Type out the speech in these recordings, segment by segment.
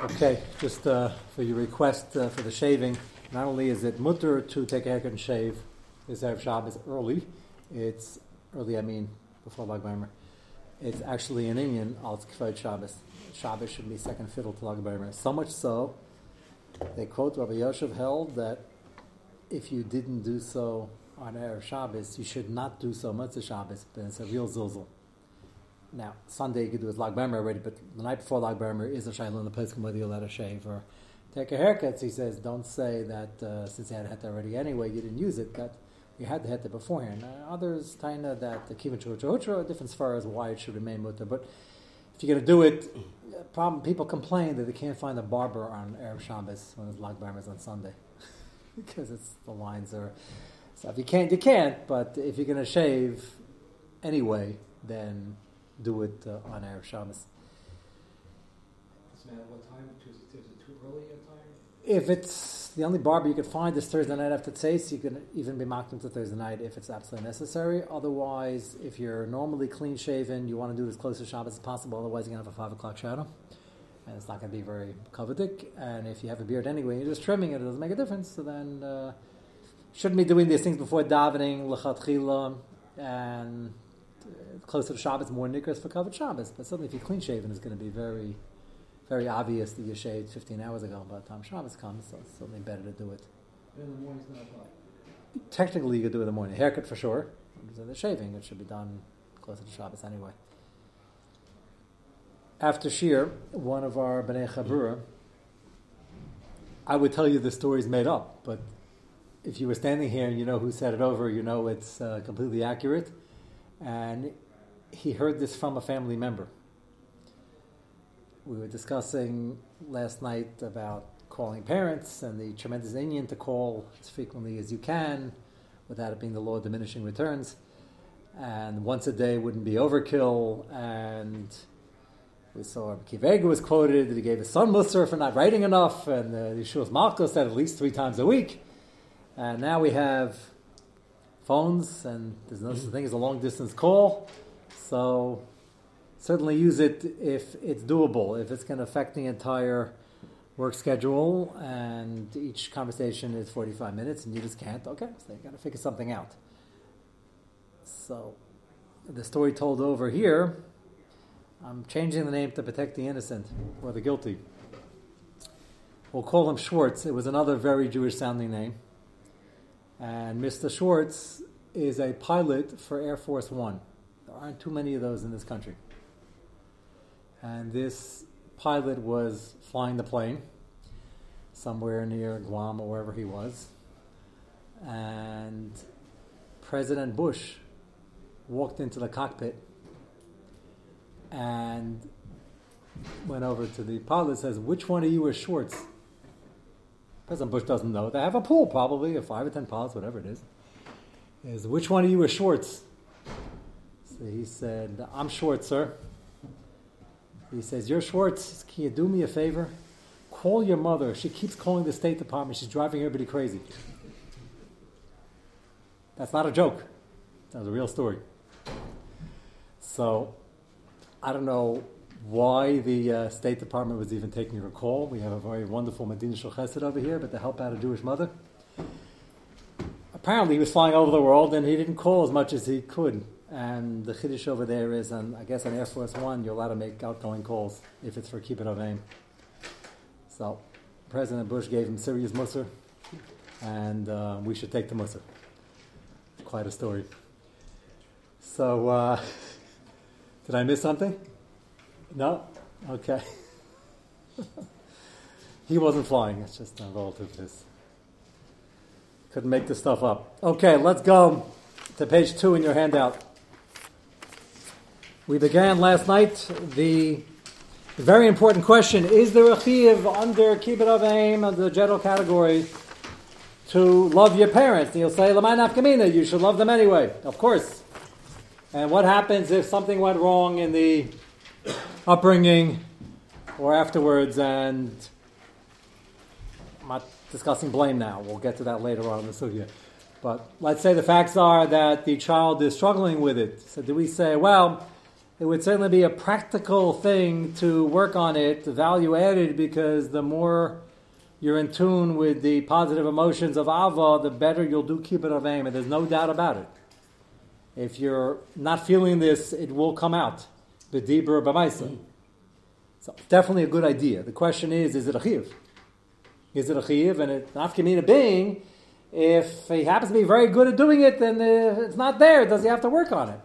Okay, just uh, for your request uh, for the shaving, not only is it mutter to take a haircut and shave this Erev Shabbos early, it's early, I mean, before Lag BaOmer. It's actually an Indian al Kfayt Shabbos. Shabbos should be second fiddle to Lag BaOmer. So much so, they quote Rabbi Yosef held that if you didn't do so on Erev Shabbos, you should not do so much of Shabbos, but it's a real zilzal. Now, Sunday you could do it Lag BaOmer already, but the night before Lag BaOmer is a shayla in the place whether you let a shave or take a haircut. So he says, don't say that uh, since you had a heter already anyway, you didn't use it, that you had the heter beforehand. Uh, others, taina that the kivin chuchuchutra, different as far as why it should remain mutter. But if you're going to do it, problem people complain that they can't find a barber on Erev Shabbos when it's Lag BaOmer on Sunday because it's the lines are. So if you can't, you can't. But if you're going to shave anyway, then do it uh, on Erev Shabbos. Doesn't what time, is it too early a time? If it's the only barber you could find is Thursday night after Tzeis, you can even be mocked into Thursday night if it's absolutely necessary. Otherwise, if you're normally clean shaven, you want to do it as close to Shabbos as possible. Otherwise, you're going to have a 5 o'clock shadow. And it's not going to be very covetic. And if you have a beard anyway, you're just trimming it, it doesn't make a difference. So then, uh, shouldn't be doing these things before davening, lechatchila, and closer to Shabbos, more nikras for covered Shabbos. But certainly, if you're clean shaven, it's going to be very, very obvious that you shaved 15 hours ago by the time Shabbos comes. So it's certainly better to do it. In the morning's not. Technically, you could do it in the morning. Haircut for sure. The shaving, it should be done closer to Shabbos anyway. After Shir, one of our Bnei Chabura, I would tell you the story's made up, but if you were standing here and you know who said it over, you know it's uh, completely accurate. And he heard this from a family member. We were discussing last night about calling parents and the tremendous Indian to call as frequently as you can without it being the law of diminishing returns. And once a day wouldn't be overkill. And we saw Kivega was quoted that he gave his son Musar for not writing enough, and uh, Yeshua's Malka said at least three times a week. And now we have phones, and there's no such thing as a long distance call. So certainly use it if it's doable, if it's going to affect the entire work schedule, and each conversation is 45 minutes, and you just can't. Okay, so you got to figure something out. So the story told over here. I'm changing the name to protect the innocent or the guilty. We'll call him Schwartz. It was another very Jewish sounding name. And Mr. Schwartz is a pilot for Air Force One. Aren't too many of those in this country. And this pilot was flying the plane somewhere near Guam or wherever he was. And President Bush walked into the cockpit and went over to the pilot and says, Which one of you is Schwartz? President Bush doesn't know. They have a pool, probably, of five or ten pilots, whatever it is. Is which one of you is Schwartz? So he said, I'm Schwartz, sir. He says, You're Schwartz. Can you do me a favor? Call your mother. She keeps calling the State Department. She's driving everybody crazy. That's not a joke. That was a real story. So, I don't know why the uh, State Department was even taking a call. We have a very wonderful Medina Shul Chesed over here, but to help out a Jewish mother. Apparently, he was flying over the world and he didn't call as much as he could. And the Chiddush over there is, and I guess on Air Force One, you're allowed to make outgoing calls if it's for of aim. So, President Bush gave him serious musr, and uh, we should take the musr. Quite a story. So, uh, did I miss something? No? Okay. he wasn't flying, it's just a relative this. Couldn't make this stuff up. Okay, let's go to page two in your handout. We began last night the very important question Is there a chiv under kibbut avim, under the general category, to love your parents? And you'll say, nafkamina, you should love them anyway. Of course. And what happens if something went wrong in the upbringing or afterwards? And I'm not discussing blame now. We'll get to that later on in the sugya. But let's say the facts are that the child is struggling with it. So do we say, well, it would certainly be a practical thing to work on it, value added, because the more you're in tune with the positive emotions of Ava, the better you'll do kibbut of aim, and there's no doubt about it. If you're not feeling this, it will come out. B'dibur b'maisa. So definitely a good idea. The question is, is it a chiv? Is it a chiv? And it's not a being. If he happens to be very good at doing it, then uh, it's not there. Does he have to work on it?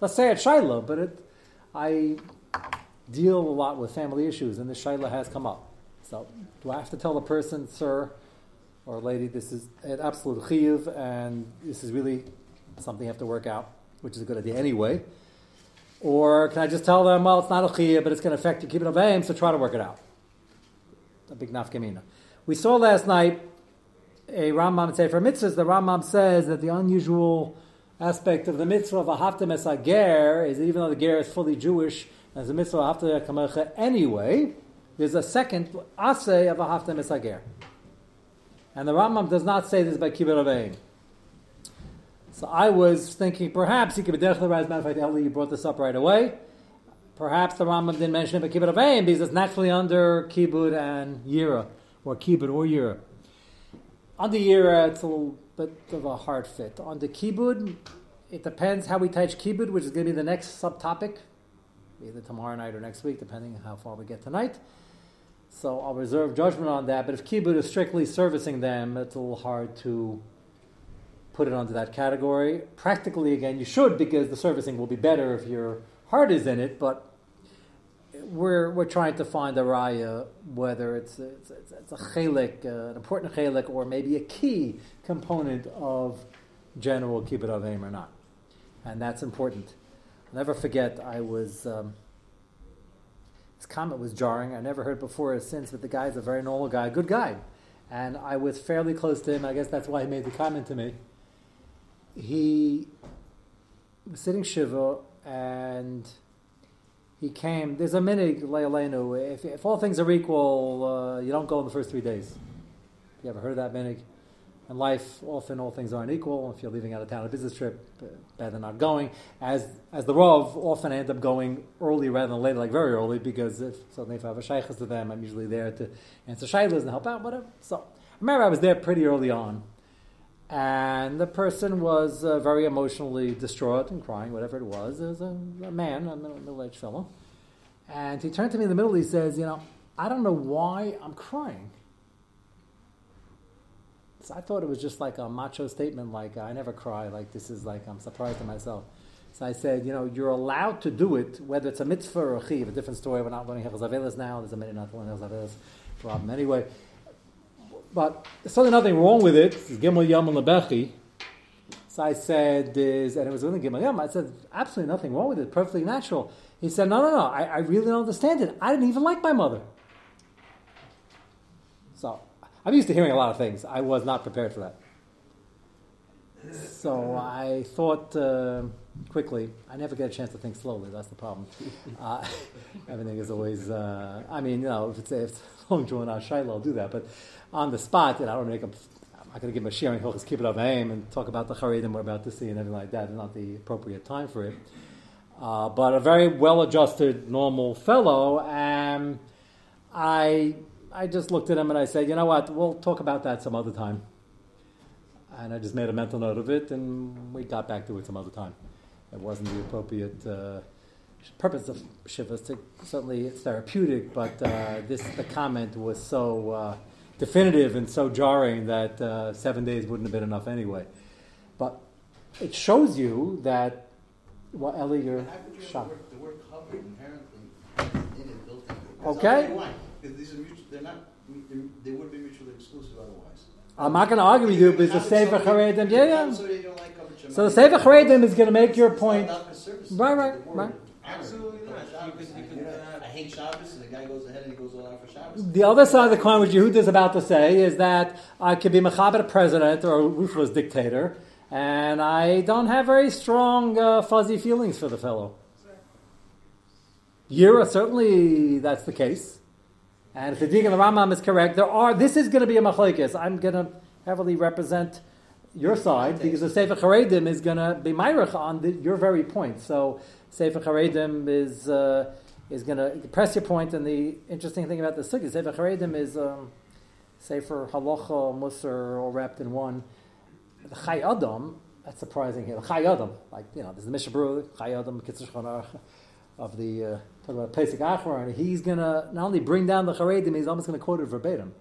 Let's say it's Shiloh, but it, I deal a lot with family issues, and this Shiloh has come up. So, do I have to tell the person, sir or lady, this is an absolute chiyuv, and this is really something you have to work out, which is a good idea anyway? Or can I just tell them, well, it's not a chiyuv, but it's going to affect your kibbutz aim, so try to work it out? A big nafkamina. We saw last night a Rambam say for mitzvahs. The Rambam says that the unusual aspect of the mitzvah of a es ger is even though the ger is fully Jewish, as a mitzvah of haftam kamecha anyway, there's a second asay of a es ger. And the Rambam does not say this by kibbut avein. So I was thinking perhaps he could be derech As a matter of fact, you brought this up right away. Perhaps the Rambam didn't mention it by kibbut avein because it's naturally under kibbut and yira, or kibbut or yira. Under yira, it's a little bit of a hard fit. On the kibud, it depends how we touch kibud, which is going to be the next subtopic, either tomorrow night or next week, depending on how far we get tonight. So I'll reserve judgment on that. But if kibud is strictly servicing them, it's a little hard to put it onto that category. Practically, again, you should because the servicing will be better if your heart is in it. But we're, we're trying to find a raya, whether it's, it's, it's a chelik, uh, an important chelik, or maybe a key component of general kibbut avim or not. And that's important. I'll never forget, I was, um, this comment was jarring. I never heard before or since, but the guy's a very normal guy, good guy. And I was fairly close to him. I guess that's why he made the comment to me. He was sitting Shiva and he came. There's a minig le'aleinu. If, if all things are equal, uh, you don't go in the first three days. You ever heard of that minig? In life, often all things aren't equal. If you're leaving out of town on a business trip, uh, better not going. As as the Rav, often I end up going early rather than later, like very early, because if suddenly if I have a shaykhs to them, I'm usually there to answer shaylas and help out, whatever. So I remember I was there pretty early on, and the person was uh, very emotionally distraught and crying, whatever it was. It was a, a man, a middle aged fellow. And he turned to me in the middle, he says, You know, I don't know why I'm crying. So I thought it was just like a macho statement, like, I never cry, like, this is like, I'm surprised at myself. So I said, you know, you're allowed to do it, whether it's a mitzvah or a chiv, a different story. We're not learning Hechel Zavelas now, there's a minute not learning problem anyway. But there's certainly nothing wrong with it. Gimel Yom Lebechi. So I said, is, and it was within Gimel Yom, I said, absolutely nothing wrong with it, perfectly natural. He said, no, no, no, I, I really don't understand it. I didn't even like my mother. So I'm used to hearing a lot of things. I was not prepared for that. So I thought uh, quickly. I never get a chance to think slowly. That's the problem. Uh, everything is always. Uh, I mean, you know, if it's, if it's long drawn out, Shiloh, I'll do that. But on the spot, you know, I don't make a. I'm not going to give him a sharing Hilchas keep it up aim and talk about the Haredim we're about to see and everything like that. It's not the appropriate time for it. Uh, but a very well-adjusted, normal fellow, and I I just looked at him and I said, you know what, we'll talk about that some other time. And I just made a mental note of it, and we got back to it some other time. It wasn't the appropriate uh, purpose of Shivas. To, certainly, it's therapeutic, but uh, this the comment was so uh, definitive and so jarring that uh, seven days wouldn't have been enough anyway. But it shows you that. Well, Ellie, you're shocked. The word covered inherently in it built in. Okay. Why? Because these are mutual, they're not, they would be mutually exclusive otherwise. I'm not going to argue with you, but it's the Sefer Charedim. Yeah, yeah. So they don't like coverage. So the Sefer Charedim is going to make your point. not about service. Right, right, right. Absolutely not. You could, you could, I hate Shabbos, and the guy goes ahead and he goes all out for Shabbos. The other side of the coin, what Yehuda is about to say, is that I could be Mechaber president or a ruthless dictator, and I don't have very strong, uh, fuzzy feelings for the fellow. Yira, certainly that's the case. And if the Dig and the Rambam is correct, there are, this is going to be a machlekes. I'm going to heavily represent your side because the Sefer Charedim is going to be myrich on the, your very point. So Sefer Charedim is uh, is going to press your point. And the interesting thing about the sugi, Sefer Charedim is um, Sefer Halacha, Musar, all wrapped in one. The Chai Adam, that's surprising here. The Chai Adam, like you know, there's the Mishnah Berurah, Chai Adam, Kitzur of the uh, talking about Pesach and he's to not only bring down the Charedim, he's almost to quote it verbatim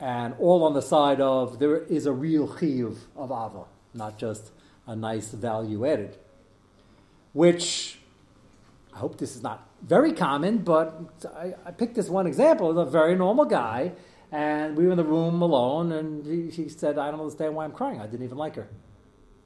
and all on the side of there is a real chiyuv of ava, not just a nice value added. Which I hope this is not very common, but I, I picked this one example of a very normal guy, and we were in the room alone, and he, he said, "I don't understand why I'm crying. I didn't even like her,"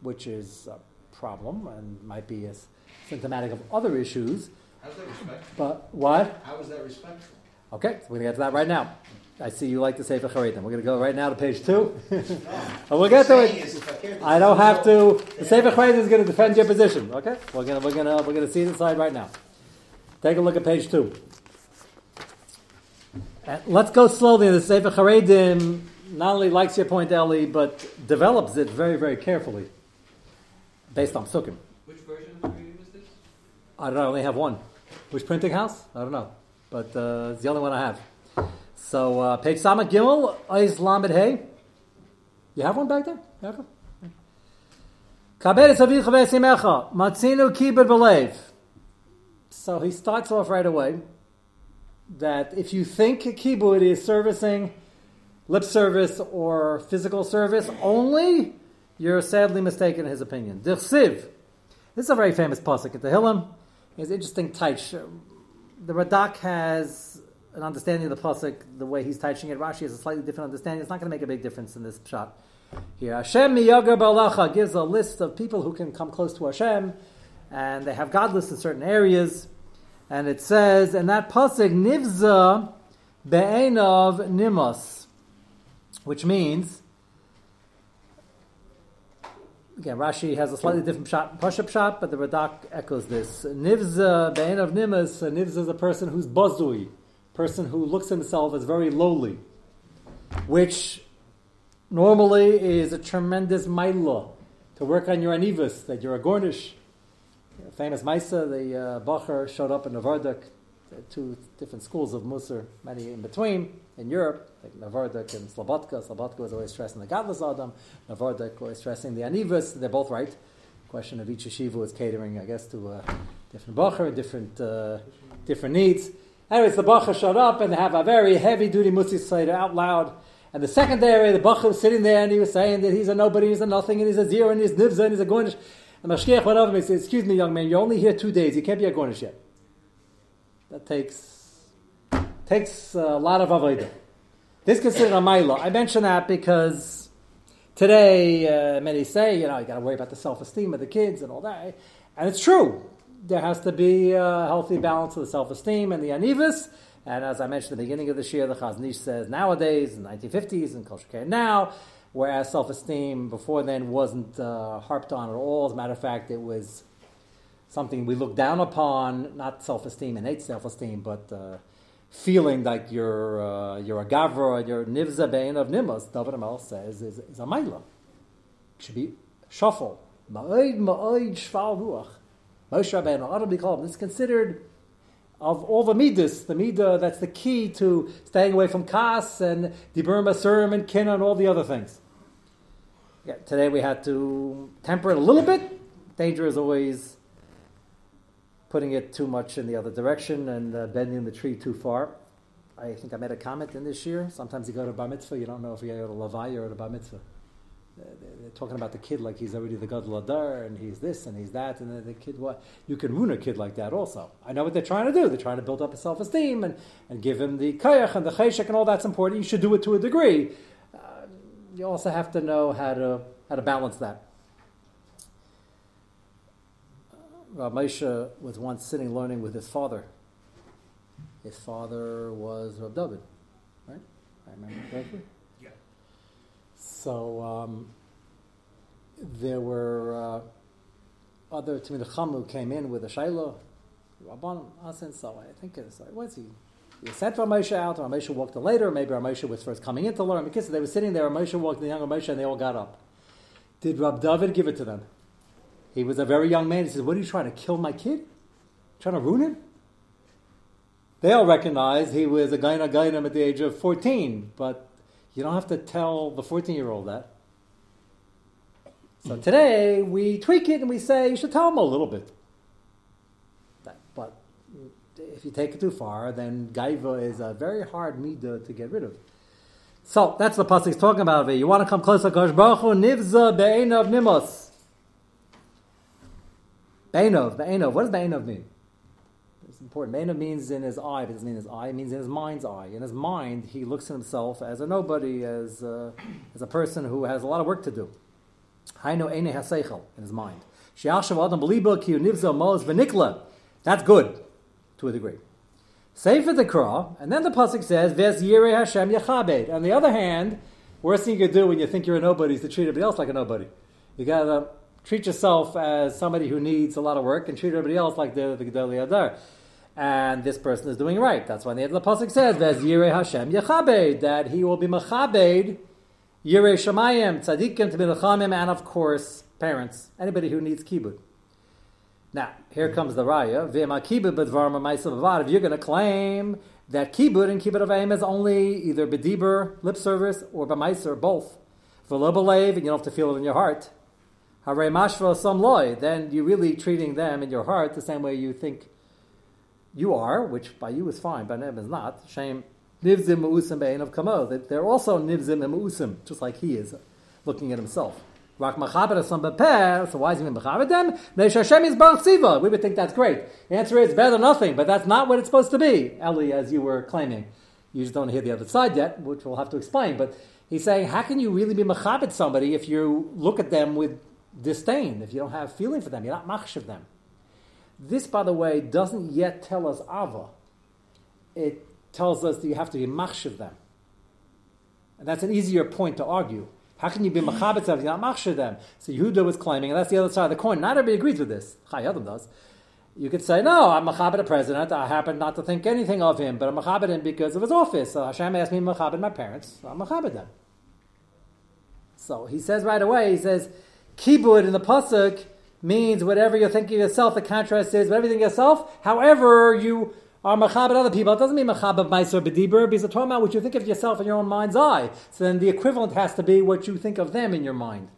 which is a problem and might be as symptomatic of other issues. How's that respectful? But what? How is that respectful? Okay, so we're gonna get to that right now. I see you like the Sefer Charedim. We're going to go right now to page two. and we'll get to it. I don't have to. The Sefer Charedim is going to defend your position. Okay, we're going to we're going to we're going to see the slide right now. Take a look at page two. And let's go slowly. The Sefer Charedim um, not only likes your point, Ellie, but develops it very very carefully, based on Sukkim. Which version of the is this? I don't know. I only have one. Which printing house? I don't know, but uh, it's the only one I have. So uh, page Sama Gimel Hey. You have one back there? Belev. So he starts off right away that if you think kibud is servicing lip service or physical service only, you're sadly mistaken in his opinion. This is a very famous pasuk at the Hillim. It's interesting taich. The Radak has an understanding of the pasuk the way he's teaching it. Rashi has a slightly different understanding. It's not going to make a big difference in this shot here. Hashem miyagar balacha gives a list of people who can come close to Hashem, and they have godless in certain areas. And it says, and that pasuk nivza be'enov nimos, which means again, Rashi has a slightly different shot, Pashup shot, but the Radak echoes this. Nivza be'en of nimas, Nivza is a person who's bazui, person who looks himself as very lowly, which normally is a tremendous maila to work on your anivas, that you're a gornish. Famous Maisa, the uh, Bacher showed up in Novarduk, two different schools of Musar, many in between in Europe, like Novarduk and Slobodka. Slobodka was always stressing the godless Adam, Novarduk was stressing the Anivas. They're both right. question of each yeshiva is catering, I guess, to a different Bacher, different, uh, different needs. Anyways, the Bacha showed up and they have a very heavy duty Musi Seder out loud. And the second day, the Bacha was sitting there and he was saying that he's a nobody, he's a nothing, and he's a zero, and he's nivza, and he's a gornish. And Mashkiach went over and said, Excuse me, young man, you're only here two days. You can't be a gornish yet. That takes takes a lot of avodah. This is considered a maila. I mention that because today uh, many say, you know, you got to worry about the self esteem of the kids and all that. And it's true there has to be a healthy balance of the self-esteem and the anivus. And as I mentioned at the beginning of the year, the Chazon Ish says nowadays, in the 1950s, and Kol now, whereas self-esteem before then wasn't uh, harped on at all. As a matter of fact, it was something we look down upon, not self-esteem, innate self-esteem, but uh, feeling like you're, uh, you're a gavra, you're nivza bein of nimas, David Amel says, is, is a maila. Should be shuffle. Ma'oid, ma'oid, shval ruach. Moshe Rabbeinu, Adam B'Kolom. This is considered of all the midas, the midah that's the key to staying away from kas and dibur masurim and kina and all the other things. Yeah, today we had to temper it a little bit. Danger is always putting it too much in the other direction and uh, bending the tree too far. I think I made a comment in this year. Sometimes you go to bar mitzvah, you don't know if you go to lavaya or to bar mitzvah they're talking about the kid like he's already the gadol adar and he's this and he's that and the kid what you can ruin a kid like that also. I know what they're trying to do. They're trying to build up his self esteem and, and give him the kayach and the cheshek and all that's important. You should do it to a degree. Uh, you also have to know how to how to balance that. Moshe was once sitting learning with his father. His father was Rab David, right? I remember correctly. Yeah. So um, there were uh, other Tamid Chamu came in with a Shaila, Rabban Asin, so I think it's like, what's he? He sent Ramosha out, Ramosha walked in later, maybe Ramosha was first coming in to learn. Because they were sitting there, Ramosha walked, the young Ramosha, and they all got up. Did Rab David give it to them? He was a very young man. He says, What are you trying to kill my kid? Trying to ruin him? They all recognize he was a gaina gainam at the age of 14, but you don't have to tell the 14 year old that. So today we tweak it and we say you should tell him a little bit. But if you take it too far, then gaiva is a very hard midah to get rid of. So that's the pasuk is talking about. You want to come closer, Kosh Baruch Hu, Nivza be'enov nimos. Be'enov, be'enov. What does be'enov mean? It's important. Be'enov means in his eye, but it doesn't mean his eye. It means in his mind's eye. In his mind, he looks at himself as a nobody, as a, as a person who has a lot of work to do. Hainu ene haseichel in his mind. She'ashav adam beliba ki nivza mos v'nikla. That's good, to a degree. Save for the Kra, and then the pasuk says, "Ves Hashem yachabed." On the other hand, worst thing you can do when you think you're a nobody is to treat everybody else like a nobody. You gotta treat yourself as somebody who needs a lot of work, and treat everybody else like they're the gedolei adar. And this person is doing right. That's why the pasuk says, "Ves yirei Hashem yachabed," that he will be machabed, yirei shamayim, tzadikim, tamidachamim, and of course parents, anybody who needs kibbud. Now, here comes the raya. If you're going to claim that kibbud and kibbud of aim is only either bediber, lip service, or b'maiser, both, v'lo and you don't have to feel it in your heart, then you're really treating them in your heart the same way you think you are, which by you is fine, by them is not. Shame nivzim ma'usim be'in of kamo. That They're also nivzim and just like he is looking at himself. Rak bepeh, so why is he machabed them? Hashem is bar. We would think that's great. The answer is better than nothing, but that's not what it's supposed to be, Eli, as you were claiming. You just don't hear the other side yet, which we'll have to explain. But he's saying, how can you really be machabed somebody if you look at them with disdain, if you don't have feeling for them, you're not machshav them? This, by the way, doesn't yet tell us ava. It tells us that you have to be machshav them. And that's an easier point to argue. How can you be machabit if you're not machshir them? So Yehuda was claiming, and that's the other side of the coin. Not everybody agrees with this. Charedim does. You could say, no, I'm machabit a president. I happen not to think anything of him, but I'm machabit him because of his office. So Hashem asked me machabit my parents. So I'm machabit them. So he says right away, he says, kibud in the pasuk means whatever you're thinking of yourself. The contrast is whatever you think yourself. However, you are machabed other people. It doesn't mean machabed meiser b'dibur because it's talking about what you think of yourself in your own mind's eye. So then the equivalent has to be what you think of them in your mind.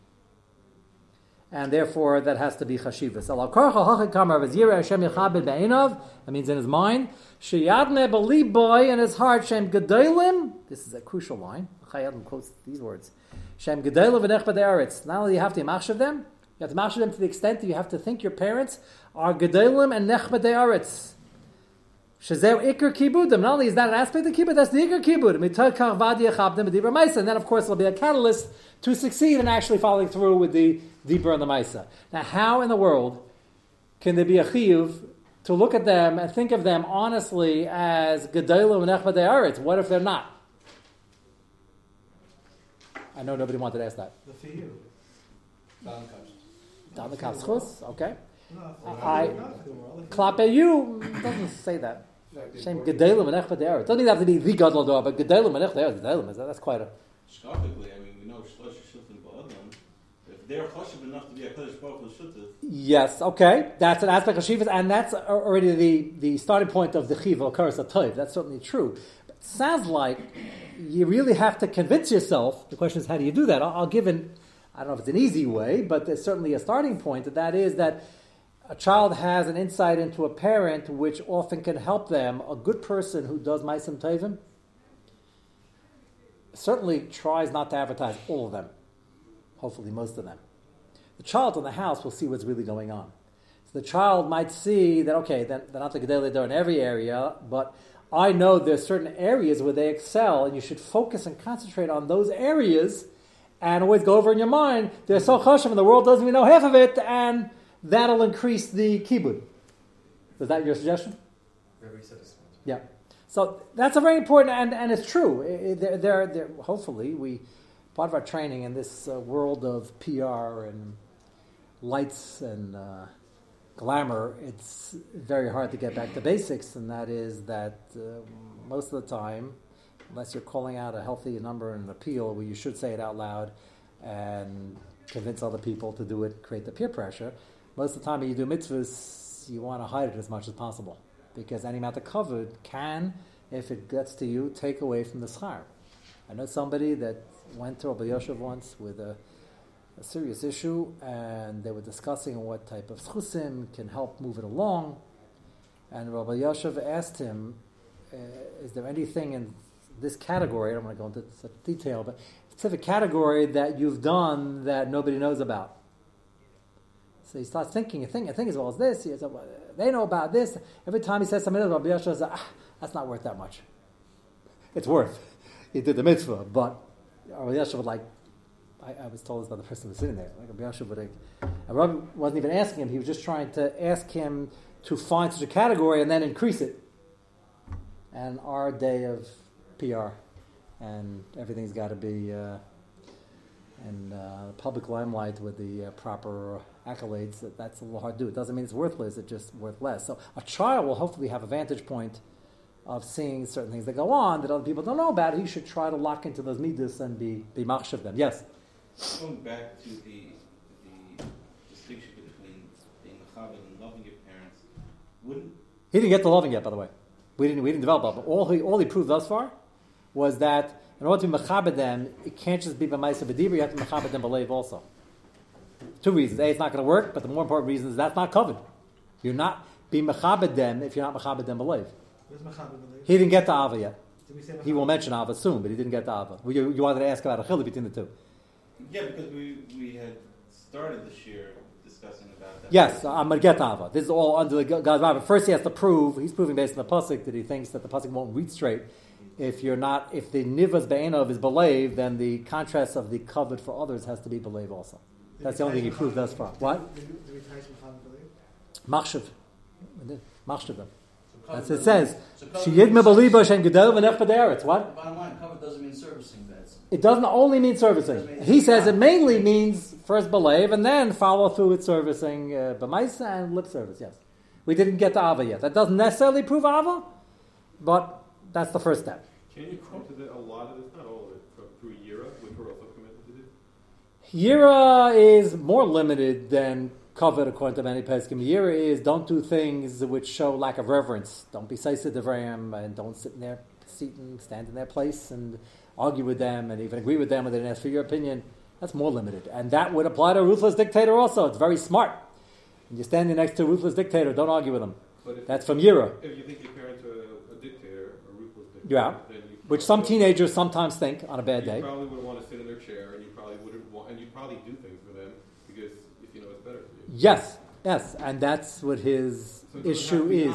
And therefore, that has to be chashivas. That means in his mind. Boy in his heart. Shem gedolim. This is a crucial line. Charedim quotes these words. Shem gedolim v'nech Not only do you have to of them, you have to machshav them to the extent that you have to think your parents are gedolim and nech b'de'aretz. Shazeu Iker Kibudim. Not only is that an aspect of Kibud, that's the Iker Kibud. And then, of course, it'll be a catalyst to succeed in actually following through with the deeper on the Maisa. Now, how in the world can there be a Chiyuv to look at them and think of them honestly as Gedalim and Echbad Aretz? What if they're not? I know nobody wanted to ask that. The Chiyuv. Down the Kapschus, okay. I, Klape you mm, doesn't say that. Shem gedalim and echad It doesn't even have to be the gadol door, but gedalim and echad gedalim. That's quite a. Schakically, I mean, we know shlosh shuttim ba'adam. If they're chashiv enough to be a kaddish baruch shuttim. Yes, okay, that's an aspect of shivas, and that's already the, the starting point of the chiv or karas toiv. That's certainly true. But it sounds like you really have to convince yourself. The question is, how do you do that? I'll, I'll give an. I don't know if it's an easy way, but there's certainly a starting point. That that is that a child has an insight into a parent which often can help them. A good person who does Maisim Tevim certainly tries not to advertise all of them, hopefully, most of them. The child in the house will see what's really going on. So the child might see that, okay, they're not the Gedele in every area, but I know there's certain areas where they excel, and you should focus and concentrate on those areas and always go over in your mind, they're so chashav and the world doesn't even know half of it, and that'll increase the kibud. Is that your suggestion? Yeah. So that's a very important, and, and it's true. There, there, there, hopefully, we part of our training in this uh, world of PR and lights and uh, glamour. It's very hard to get back to basics, and that is that uh, most of the time, unless you're calling out a healthy number and an appeal, where you should say it out loud and convince other people to do it, create the peer pressure most of the time when you do mitzvahs, you want to hide it as much as possible because any amount of covered can, if it gets to you, take away from the schar. I know somebody that went to Rabbi Yoshev once with a, a serious issue, and they were discussing what type of schusim can help move it along. And Rabbi Yoshev asked him, uh, "Is there anything in this category? I don't want to go into such detail, but specific category that you've done that nobody knows about?" So he starts thinking, thinking, thinking as well as this. He says, well, they know about this. Every time he says something else, Rabbi Yoshev says, ah, that's not worth that much. It's worth. He did the mitzvah, but Rabbi Yoshev would like, I, I, was told this by the person who was sitting there, like Rabbi and Rabbi wasn't even asking him, he was just trying to ask him to find such a category and then increase it. And our day of PR, and everything's got to be uh, in uh, public limelight with the uh, proper accolades, that, that's a little hard to do. It doesn't mean it's worthless, it's just worth less. So a child will hopefully have a vantage point of seeing certain things that go on that other people don't know about. He should try to lock into those midas and be, be of them. Yes? Going back to the, the distinction between being chavod and loving your parents, wouldn't... He didn't get to loving yet, by the way. We didn't, we didn't develop that. But all he, all he proved thus far was that in order to be mechabed them, it can't just be b'maisa b'dibra, you have to mechabed them b'leiv also. Two reasons. A, it's not going to work, but the more important reason is that's not covered. You're not being mechabed them if you're not mechabed them b'leiv. He didn't get to Ava yet. He will mention Ava soon, but he didn't get to Ava. You, you wanted to ask about a chiluk between the two. Yeah, because we, we had started this year discussing about that. Yes, I'm going to get to This is all under the God's But first, he has to prove, he's proving based on the Pasuk that he thinks that the Pasuk won't read straight if you're not, if the nivas be'enov is believe, then the contrast of the covered for others has to be believe also. That's the only thing he proved thus far. What? Machshav. Machshav them. That's it says. Sheyigma beliba shen gedel v'nech b'deretz. What? Bottom line, covered doesn't mean servicing beds. It doesn't only mean servicing. He says it mainly means first believe and then follow through with servicing uh, b'maisa and lip service. Yes, we didn't get to ava yet. That doesn't necessarily prove ava, but that's the first step. Can you come to the, a lot of this, not all of it, from, through Yira, which we're also committed to do? Yira is more limited than covered according to many Peskim. Yira is don't do things which show lack of reverence. Don't be Devram and don't sit in their seat and stand in their place and argue with them and even agree with them when they didn't ask for your opinion. That's more limited. And that would apply to a ruthless dictator also. It's very smart. When you're standing next to a ruthless dictator, don't argue with him. That's from Yira. If you think your parents are a dictator, a ruthless, yeah. Which some teenagers sometimes think on a bad you day. You probably would want to sit in their chair, and you probably wouldn't want, and you probably do things for them because if you know it's better for you. Yes, yes, and that's what his so issue is.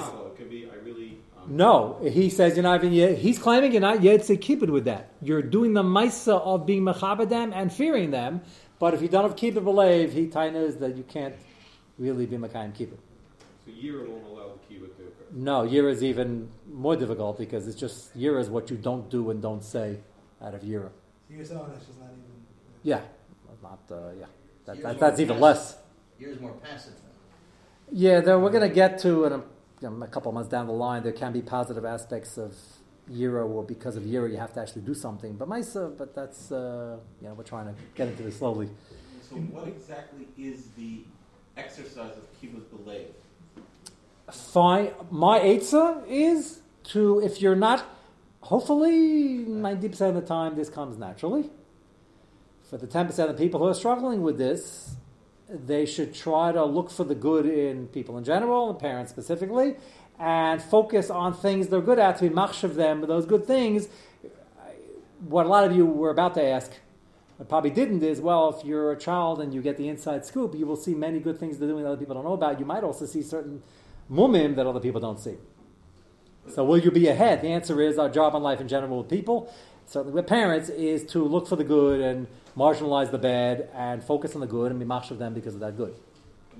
Be, really. Um, no, he says you're not even yet. He's claiming you're not yet to keep it with that. You're doing the maisa of being them and fearing them, but if you don't have keep it believe, he knows that you can't really be makayim keep it. So year won't allow the keep it to occur. No, year is even more difficult because it's just Yira is what you don't do and don't say out of Yira. Year's own, that's just not even. Yeah, not uh, yeah. That, that, that's even less. Year's more passive. Yeah, though we're going to get to in a, you know, a couple months down the line. There can be positive aspects of Euro, or because of Euro, you have to actually do something. But Maisa, but that's uh, you know we're trying to get into this slowly. So, what exactly is the exercise of kibbutz belief? Fine. My answer is to if you're not, hopefully ninety percent of the time this comes naturally. For the ten percent of the people who are struggling with this, they should try to look for the good in people in general and parents specifically, and focus on things they're good at to be of them. Those good things. What a lot of you were about to ask, I probably didn't, is well, if you're a child and you get the inside scoop, you will see many good things they're doing that other people don't know about. You might also see certain mumim that other people don't see. So will you be ahead? The answer is our job in life in general with people, certainly with parents, is to look for the good and marginalize the bad and focus on the good and be mash of them because of that good.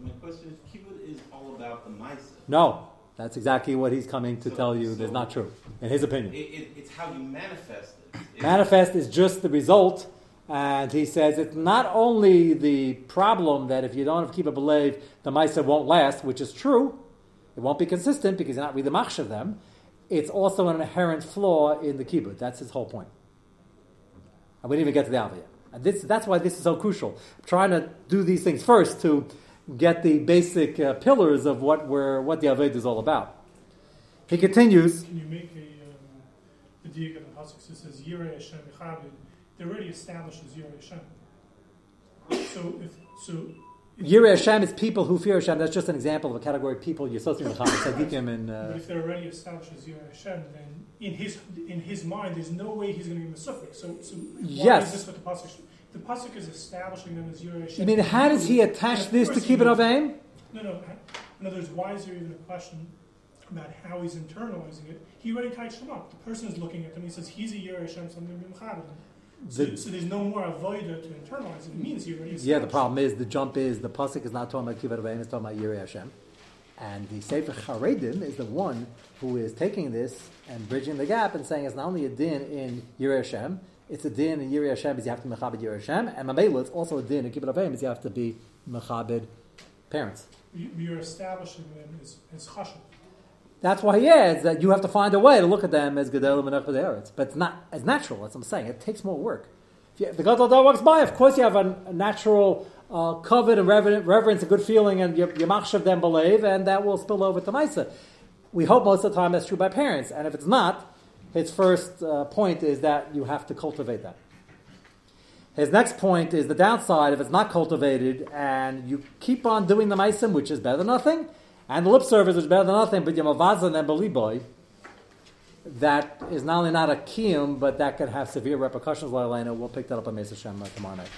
My question is, kibbutz is all about the ma'isa. No, that's exactly what he's coming to so, tell you. So that's not true, in his opinion. It, it, it's how you manifest it. It's manifest is just the result. And he says it's not only the problem that if you don't have kibbutz believe, the ma'isa won't last, which is true, it won't be consistent because you're not really of them. It's also an inherent flaw in the kibbutz. That's his whole point. And we didn't even get to the Alva yet. And this, that's why this is so crucial. I'm trying to do these things first to get the basic uh, pillars of what we're, what the Aved is all about. He continues. Can you make a um, the diak the pasuk that says Yirei Hashem Echabed? They're already as Yirei Hashem. So if so. Yirei Hashem is people who fear Hashem. That's just an example of a category of people you're associating with Tzaddikim, and uh, But if they're already established as Yirei Hashem, then in his in his mind, there's no way he's going to a suffix. So, so why Yes. is this what the pasuk? The pasuk is establishing them as Yirei Hashem. I mean, how does he attach this to keep it of aim? No, no. In other words, why is there even a question about how he's internalizing it? He already tied up. The person is looking at them. He says he's a Yirei Hashem, so I'm going to be him. So, so there's no more avoida to internalize it. It means he already. Yeah, the problem is the jump is the pasuk is not talking about kibbutz avayim; it's talking about Yirei Hashem, and the Sefer Charedim is the one who is taking this and bridging the gap and saying it's not only a din in Yirei Hashem, it's a din in Yirei Hashem is you have to mechabed Yirei Hashem, and Mamela it's also a din in kibbutz avayim is you have to be mechabed parents. You- You're establishing them as, as chashav. That's why he adds that you have to find a way to look at them as gedolim and eretz, but it's not as natural. What I'm saying. It takes more work. If you, the gadol dog walks by, of course you have a, a natural uh, covet and reverence, reverence, a good feeling, and you, you machshav them believe, and that will spill over to Maisa. We hope most of the time that's true by parents, and if it's not, his first uh, point is that you have to cultivate that. His next point is the downside if it's not cultivated and you keep on doing the meisim, which is better than nothing, and the lip service, is better than nothing, but yamavazan and beliboy, that is not only not a kiyum, but that could have severe repercussions. Lailena, we'll pick that up on Mesa Shem uh, tomorrow night.